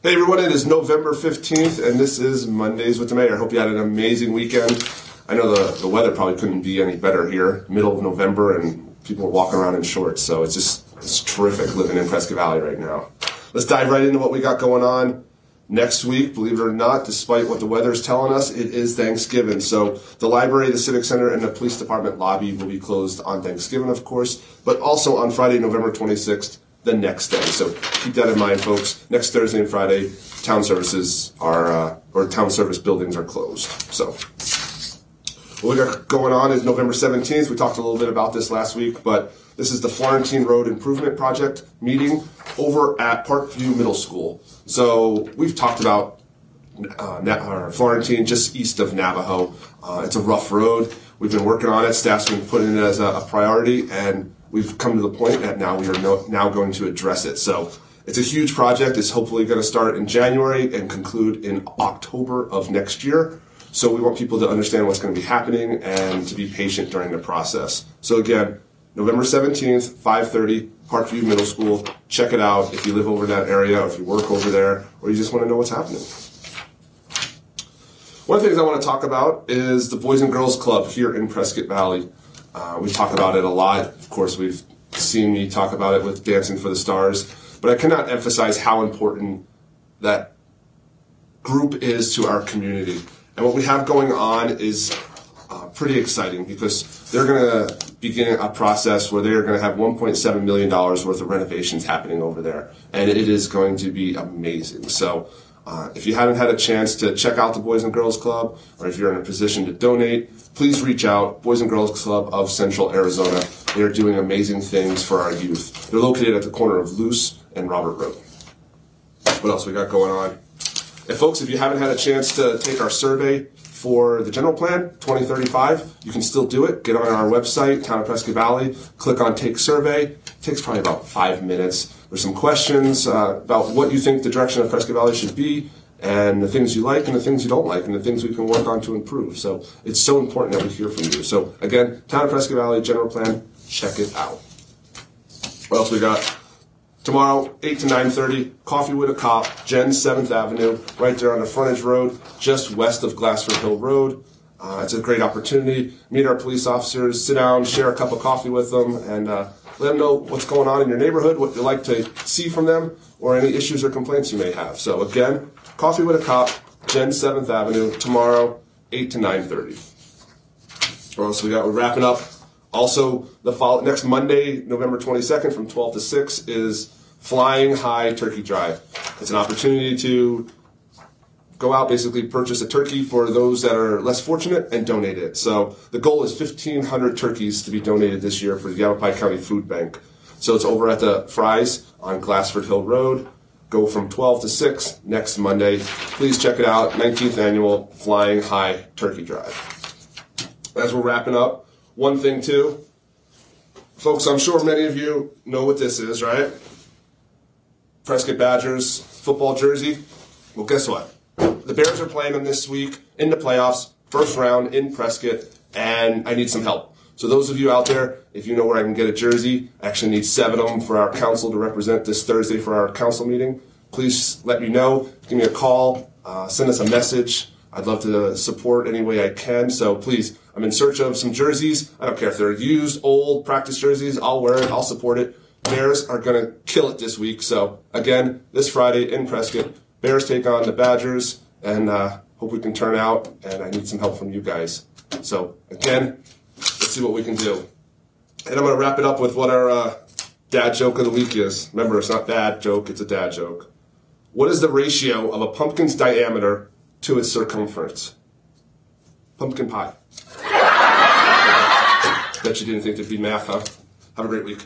Hey everyone, it is November 15th, and this is Mondays with the Mayor. I hope you had an amazing weekend. I know the, the weather probably couldn't be any better here, middle of November, and people are walking around in shorts, so it's just it's terrific living in Prescott Valley right now. Let's dive right into what we got going on. Next week, believe it or not, despite what the weather is telling us, it is Thanksgiving. So the library, the Civic Center, and the police department lobby will be closed on Thanksgiving, of course, but also on Friday, November 26th, the next day. So keep that in mind, folks. Next Thursday and Friday, town services are, uh, or town service buildings are closed. So what we got going on is November 17th. We talked a little bit about this last week, but this is the Florentine Road Improvement Project meeting over at Parkview Middle School. So we've talked about uh, Florentine just east of Navajo. Uh, it's a rough road. We've been working on it. Staff's been putting it as a, a priority, and we've come to the point that now we are no, now going to address it. So it's a huge project. It's hopefully going to start in January and conclude in October of next year. So we want people to understand what's going to be happening and to be patient during the process. So again, November 17th, 5:30, Parkview Middle School. Check it out if you live over that area, if you work over there, or you just want to know what's happening. One of the things I want to talk about is the Boys and Girls Club here in Prescott Valley. Uh, we talk about it a lot. Of course, we've seen me talk about it with Dancing for the Stars, but I cannot emphasize how important that group is to our community. And what we have going on is uh, pretty exciting because they're going to begin a process where they're going to have $1.7 million worth of renovations happening over there. And it is going to be amazing. So uh, if you haven't had a chance to check out the Boys and Girls Club, or if you're in a position to donate, please reach out. Boys and Girls Club of Central Arizona. They are doing amazing things for our youth. They're located at the corner of Loos and Robert Road. What else we got going on? And folks, if you haven't had a chance to take our survey for the general plan 2035, you can still do it. Get on our website, Town of Prescott Valley, click on Take Survey. It takes probably about five minutes. There's some questions uh, about what you think the direction of Prescott Valley should be, and the things you like and the things you don't like, and the things we can work on to improve. So it's so important that we hear from you. So again, Town of Prescott Valley general plan, check it out. What else we got? Tomorrow, 8 to 9.30, Coffee with a Cop, Gen 7th Avenue, right there on the frontage road, just west of Glassford Hill Road. Uh, it's a great opportunity. Meet our police officers, sit down, share a cup of coffee with them, and uh, let them know what's going on in your neighborhood, what you'd like to see from them, or any issues or complaints you may have. So again, Coffee with a Cop, Gen 7th Avenue, tomorrow, 8 to 9.30. What else we got? We're wrapping up. Also, the follow- next Monday, November 22nd, from 12 to 6, is Flying High Turkey Drive. It's an opportunity to go out, basically purchase a turkey for those that are less fortunate and donate it. So the goal is 1,500 turkeys to be donated this year for the Yavapai County Food Bank. So it's over at the Fry's on Glassford Hill Road. Go from 12 to 6 next Monday. Please check it out. 19th annual Flying High Turkey Drive. As we're wrapping up, one thing too, folks, I'm sure many of you know what this is, right? Prescott Badgers football jersey. Well, guess what? The Bears are playing them this week in the playoffs, first round in Prescott, and I need some help. So those of you out there, if you know where I can get a jersey, I actually need seven of them for our council to represent this Thursday for our council meeting. Please let me know. Give me a call. Uh, send us a message. I'd love to support any way I can. So please, I'm in search of some jerseys. I don't care if they're used, old practice jerseys. I'll wear it. I'll support it. Bears are going to kill it this week. So again, this Friday in Prescott, Bears take on the Badgers, and uh, hope we can turn out. And I need some help from you guys. So again, let's see what we can do. And I'm going to wrap it up with what our uh, dad joke of the week is. Remember, it's not dad joke; it's a dad joke. What is the ratio of a pumpkin's diameter to its circumference? Pumpkin pie. Bet you didn't think there'd be math, huh? Have a great week.